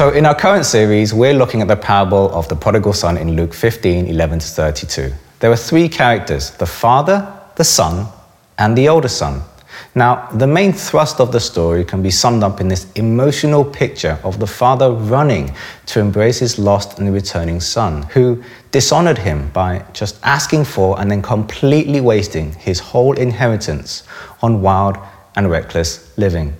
So, in our current series, we're looking at the parable of the prodigal son in Luke 15 11 to 32. There are three characters the father, the son, and the older son. Now, the main thrust of the story can be summed up in this emotional picture of the father running to embrace his lost and returning son, who dishonored him by just asking for and then completely wasting his whole inheritance on wild and reckless living.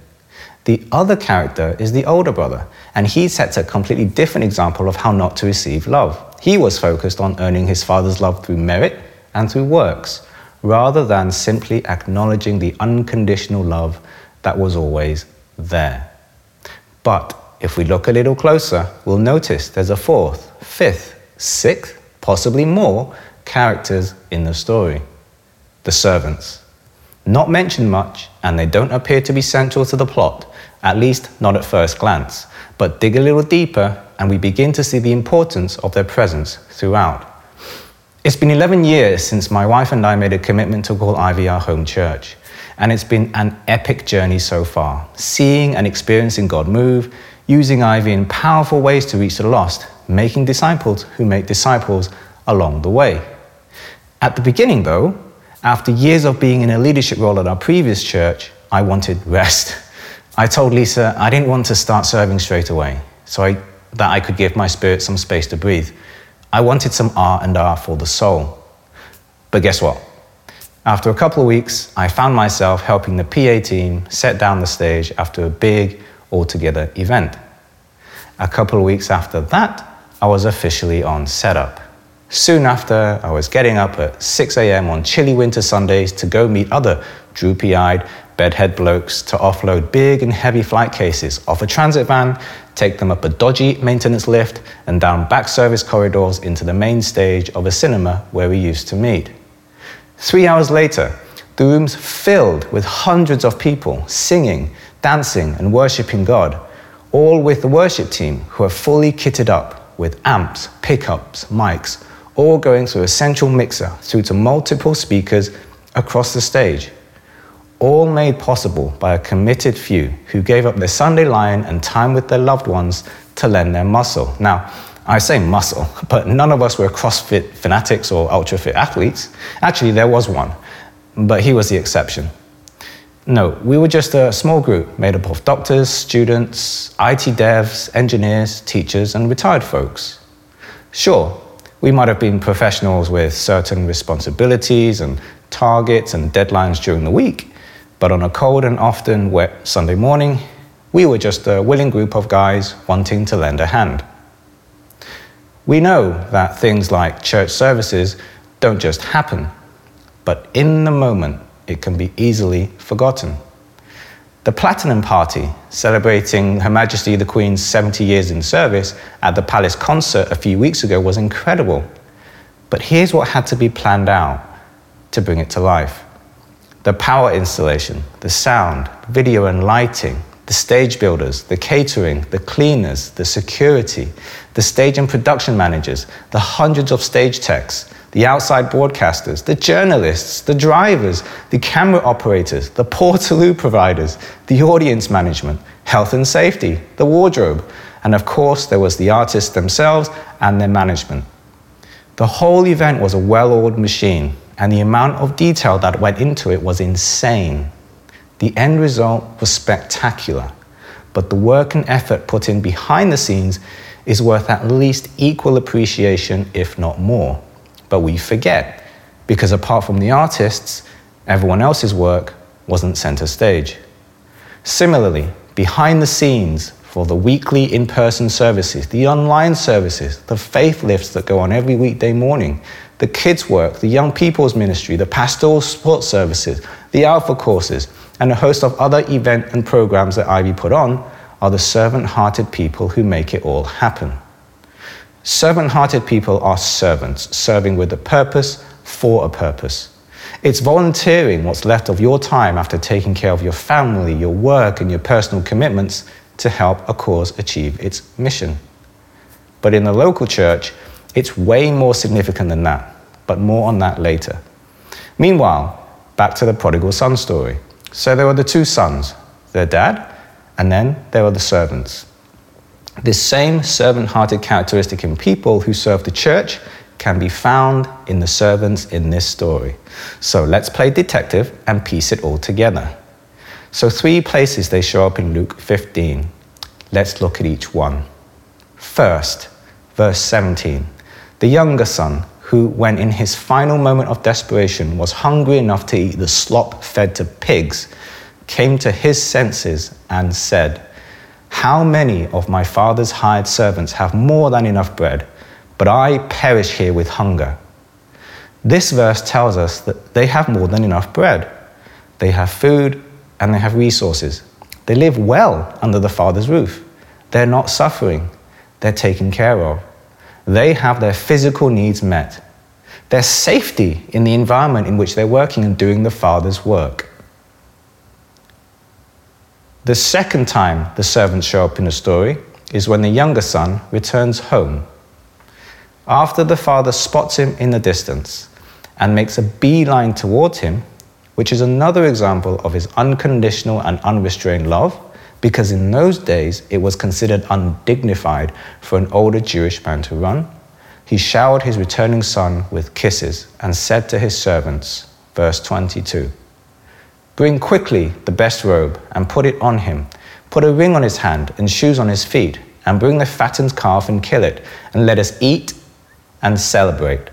The other character is the older brother, and he sets a completely different example of how not to receive love. He was focused on earning his father's love through merit and through works, rather than simply acknowledging the unconditional love that was always there. But if we look a little closer, we'll notice there's a fourth, fifth, sixth, possibly more characters in the story the servants. Not mentioned much, and they don't appear to be central to the plot, at least not at first glance. But dig a little deeper, and we begin to see the importance of their presence throughout. It's been 11 years since my wife and I made a commitment to call Ivy our home church. And it's been an epic journey so far, seeing and experiencing God move, using Ivy in powerful ways to reach the lost, making disciples who make disciples along the way. At the beginning, though, after years of being in a leadership role at our previous church, I wanted rest. I told Lisa I didn't want to start serving straight away, so I, that I could give my spirit some space to breathe. I wanted some R and R for the soul. But guess what? After a couple of weeks, I found myself helping the PA team set down the stage after a big all-together event. A couple of weeks after that, I was officially on setup. Soon after, I was getting up at 6 a.m. on chilly winter Sundays to go meet other droopy eyed, bedhead blokes to offload big and heavy flight cases off a transit van, take them up a dodgy maintenance lift, and down back service corridors into the main stage of a cinema where we used to meet. Three hours later, the room's filled with hundreds of people singing, dancing, and worshipping God, all with the worship team who are fully kitted up with amps, pickups, mics, all going through a central mixer through to multiple speakers across the stage. All made possible by a committed few who gave up their Sunday line and time with their loved ones to lend their muscle. Now, I say muscle, but none of us were CrossFit fanatics or ultra fit athletes. Actually, there was one, but he was the exception. No, we were just a small group made up of doctors, students, IT devs, engineers, teachers, and retired folks. Sure, we might have been professionals with certain responsibilities and targets and deadlines during the week, but on a cold and often wet Sunday morning, we were just a willing group of guys wanting to lend a hand. We know that things like church services don't just happen, but in the moment, it can be easily forgotten. The Platinum Party, celebrating Her Majesty the Queen's 70 years in service at the Palace concert a few weeks ago, was incredible. But here's what had to be planned out to bring it to life the power installation, the sound, video and lighting, the stage builders, the catering, the cleaners, the security, the stage and production managers, the hundreds of stage techs, the outside broadcasters, the journalists, the drivers, the camera operators, the portaloo providers, the audience management, health and safety, the wardrobe, and of course, there was the artists themselves and their management. The whole event was a well oiled machine, and the amount of detail that went into it was insane. The end result was spectacular, but the work and effort put in behind the scenes is worth at least equal appreciation, if not more. But we forget, because apart from the artists, everyone else's work wasn't center stage. Similarly, behind the scenes for the weekly in person services, the online services, the faith lifts that go on every weekday morning, the kids' work, the young people's ministry, the pastoral support services, the alpha courses, and a host of other event and programs that Ivy put on are the servant hearted people who make it all happen. Servant hearted people are servants, serving with a purpose for a purpose. It's volunteering what's left of your time after taking care of your family, your work, and your personal commitments to help a cause achieve its mission. But in the local church, it's way more significant than that, but more on that later. Meanwhile, back to the prodigal son story. So there were the two sons, their dad, and then there were the servants. This same servant hearted characteristic in people who serve the church can be found in the servants in this story. So let's play detective and piece it all together. So, three places they show up in Luke 15. Let's look at each one. First, verse 17. The younger son, who, when in his final moment of desperation was hungry enough to eat the slop fed to pigs, came to his senses and said, How many of my father's hired servants have more than enough bread, but I perish here with hunger? This verse tells us that they have more than enough bread. They have food and they have resources. They live well under the Father's roof. They're not suffering, they're taken care of. They have their physical needs met. their safety in the environment in which they're working and doing the Father's work. The second time the servants show up in the story is when the younger son returns home. After the father spots him in the distance and makes a beeline towards him, which is another example of his unconditional and unrestrained love, because in those days it was considered undignified for an older Jewish man to run. He showered his returning son with kisses and said to his servants, verse 22, Bring quickly the best robe and put it on him. Put a ring on his hand and shoes on his feet, and bring the fattened calf and kill it, and let us eat and celebrate.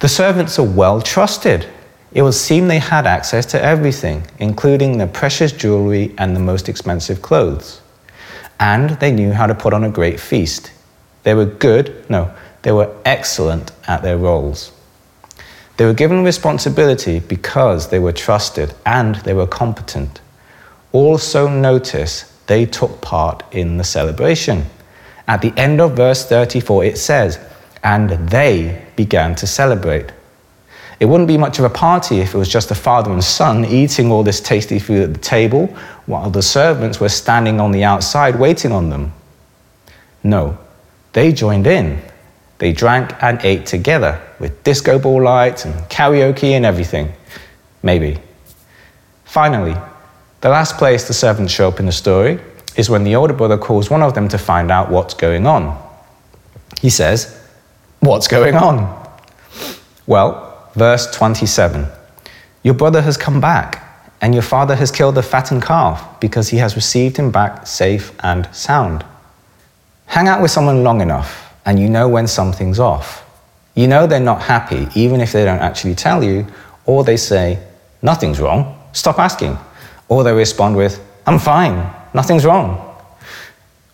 The servants are well trusted. It would seem they had access to everything, including the precious jewelry and the most expensive clothes. And they knew how to put on a great feast. They were good, no, they were excellent at their roles. They were given responsibility because they were trusted and they were competent. Also, notice they took part in the celebration. At the end of verse 34, it says, And they began to celebrate. It wouldn't be much of a party if it was just a father and son eating all this tasty food at the table while the servants were standing on the outside waiting on them. No, they joined in. They drank and ate together with disco ball lights and karaoke and everything. Maybe. Finally, the last place the servants show up in the story is when the older brother calls one of them to find out what's going on. He says, What's going on? Well, verse 27 Your brother has come back, and your father has killed the fattened calf because he has received him back safe and sound. Hang out with someone long enough, and you know when something's off. You know they're not happy, even if they don't actually tell you, or they say, Nothing's wrong, stop asking. Or they respond with, I'm fine, nothing's wrong.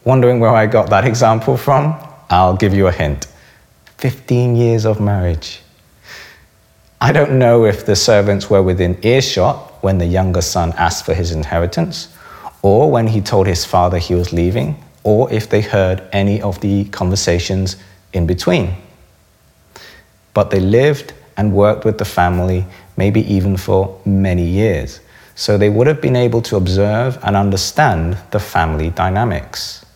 Wondering where I got that example from? I'll give you a hint 15 years of marriage. I don't know if the servants were within earshot when the younger son asked for his inheritance, or when he told his father he was leaving, or if they heard any of the conversations in between. But they lived and worked with the family, maybe even for many years. So they would have been able to observe and understand the family dynamics.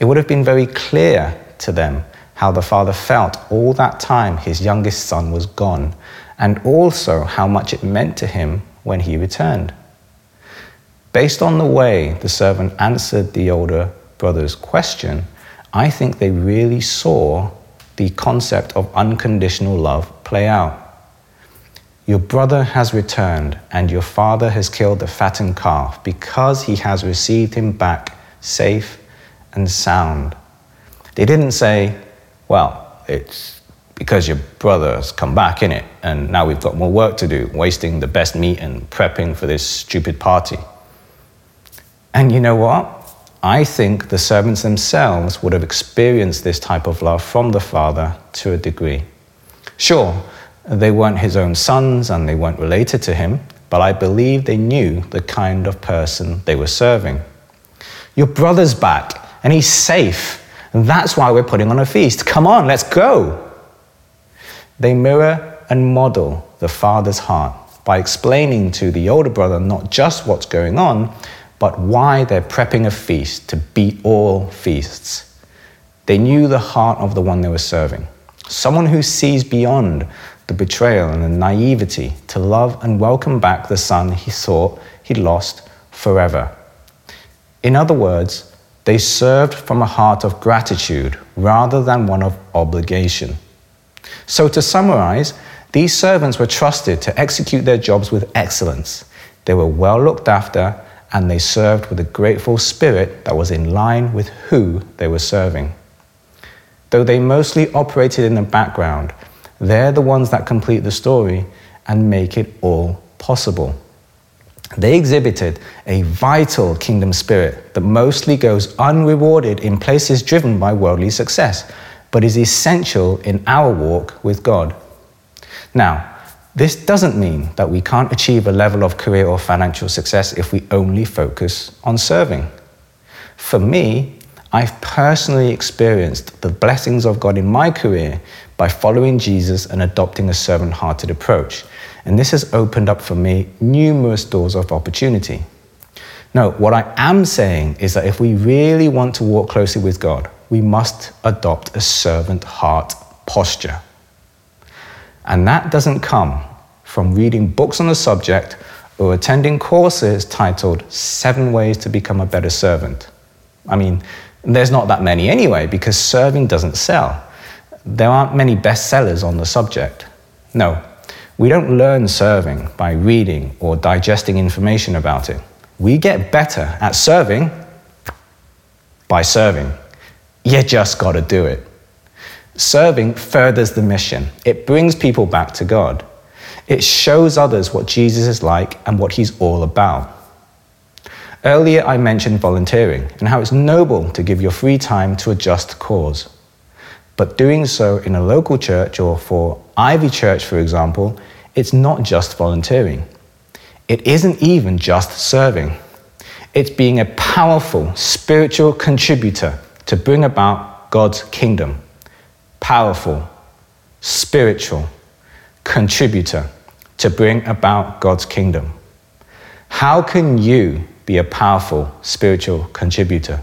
It would have been very clear to them how the father felt all that time his youngest son was gone, and also how much it meant to him when he returned. Based on the way the servant answered the older brother's question, I think they really saw the concept of unconditional love play out. Your brother has returned, and your father has killed the fattened calf because he has received him back safe and sound. They didn't say, Well, it's because your brother has come back, in it, and now we've got more work to do, wasting the best meat and prepping for this stupid party. And you know what? I think the servants themselves would have experienced this type of love from the Father to a degree. Sure, they weren't his own sons and they weren't related to him, but I believe they knew the kind of person they were serving. Your brother's back, and he's safe. That's why we're putting on a feast. Come on, let's go. They mirror and model the father's heart by explaining to the older brother not just what's going on, but why they're prepping a feast to beat all feasts. They knew the heart of the one they were serving, someone who sees beyond the betrayal and the naivety to love and welcome back the son he thought he'd lost forever. In other words, they served from a heart of gratitude rather than one of obligation. So, to summarize, these servants were trusted to execute their jobs with excellence. They were well looked after and they served with a grateful spirit that was in line with who they were serving. Though they mostly operated in the background, they're the ones that complete the story and make it all possible. They exhibited a vital kingdom spirit that mostly goes unrewarded in places driven by worldly success, but is essential in our walk with God. Now, this doesn't mean that we can't achieve a level of career or financial success if we only focus on serving. For me, I've personally experienced the blessings of God in my career by following Jesus and adopting a servant hearted approach. And this has opened up for me numerous doors of opportunity. No, what I am saying is that if we really want to walk closely with God, we must adopt a servant heart posture. And that doesn't come from reading books on the subject or attending courses titled Seven Ways to Become a Better Servant. I mean, there's not that many anyway, because serving doesn't sell. There aren't many bestsellers on the subject. No, we don't learn serving by reading or digesting information about it. We get better at serving by serving. You just got to do it. Serving furthers the mission, it brings people back to God. It shows others what Jesus is like and what he's all about. Earlier, I mentioned volunteering and how it's noble to give your free time to a just cause. But doing so in a local church or for Ivy Church, for example, it's not just volunteering. It isn't even just serving. It's being a powerful spiritual contributor to bring about God's kingdom powerful, spiritual contributor to bring about God's kingdom. How can you be a powerful spiritual contributor?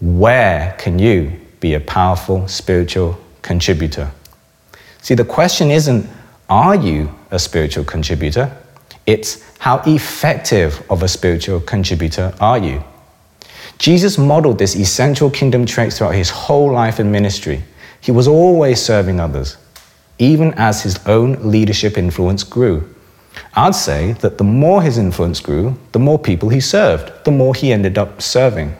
Where can you be a powerful spiritual contributor? See, the question isn't, are you a spiritual contributor? It's, how effective of a spiritual contributor are you? Jesus modeled this essential kingdom trait throughout his whole life and ministry. He was always serving others, even as his own leadership influence grew. I'd say that the more his influence grew, the more people he served, the more he ended up serving.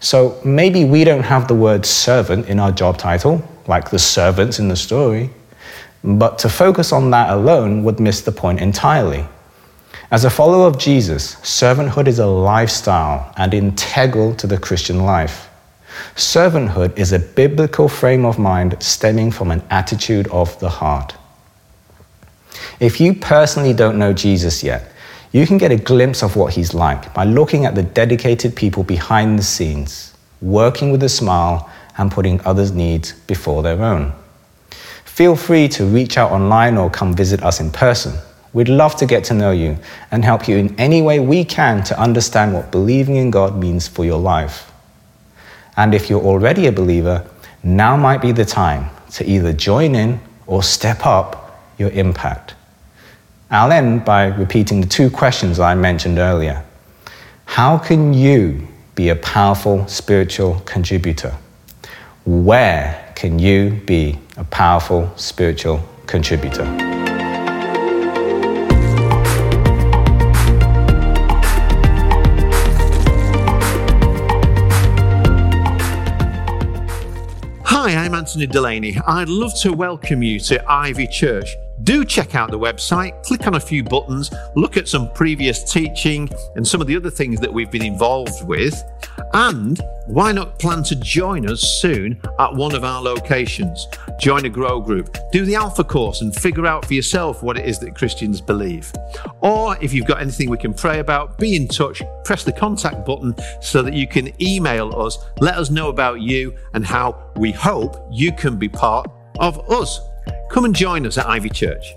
So maybe we don't have the word servant in our job title, like the servants in the story, but to focus on that alone would miss the point entirely. As a follower of Jesus, servanthood is a lifestyle and integral to the Christian life. Servanthood is a biblical frame of mind stemming from an attitude of the heart. If you personally don't know Jesus yet, you can get a glimpse of what he's like by looking at the dedicated people behind the scenes, working with a smile and putting others' needs before their own. Feel free to reach out online or come visit us in person. We'd love to get to know you and help you in any way we can to understand what believing in God means for your life. And if you're already a believer, now might be the time to either join in or step up your impact. I'll end by repeating the two questions I mentioned earlier. How can you be a powerful spiritual contributor? Where can you be a powerful spiritual contributor? Anthony Delaney. I'd love to welcome you to Ivy Church. Do check out the website, click on a few buttons, look at some previous teaching and some of the other things that we've been involved with. And why not plan to join us soon at one of our locations? Join a grow group, do the Alpha course, and figure out for yourself what it is that Christians believe. Or if you've got anything we can pray about, be in touch, press the contact button so that you can email us, let us know about you and how we hope you can be part of us. Come and join us at Ivy Church.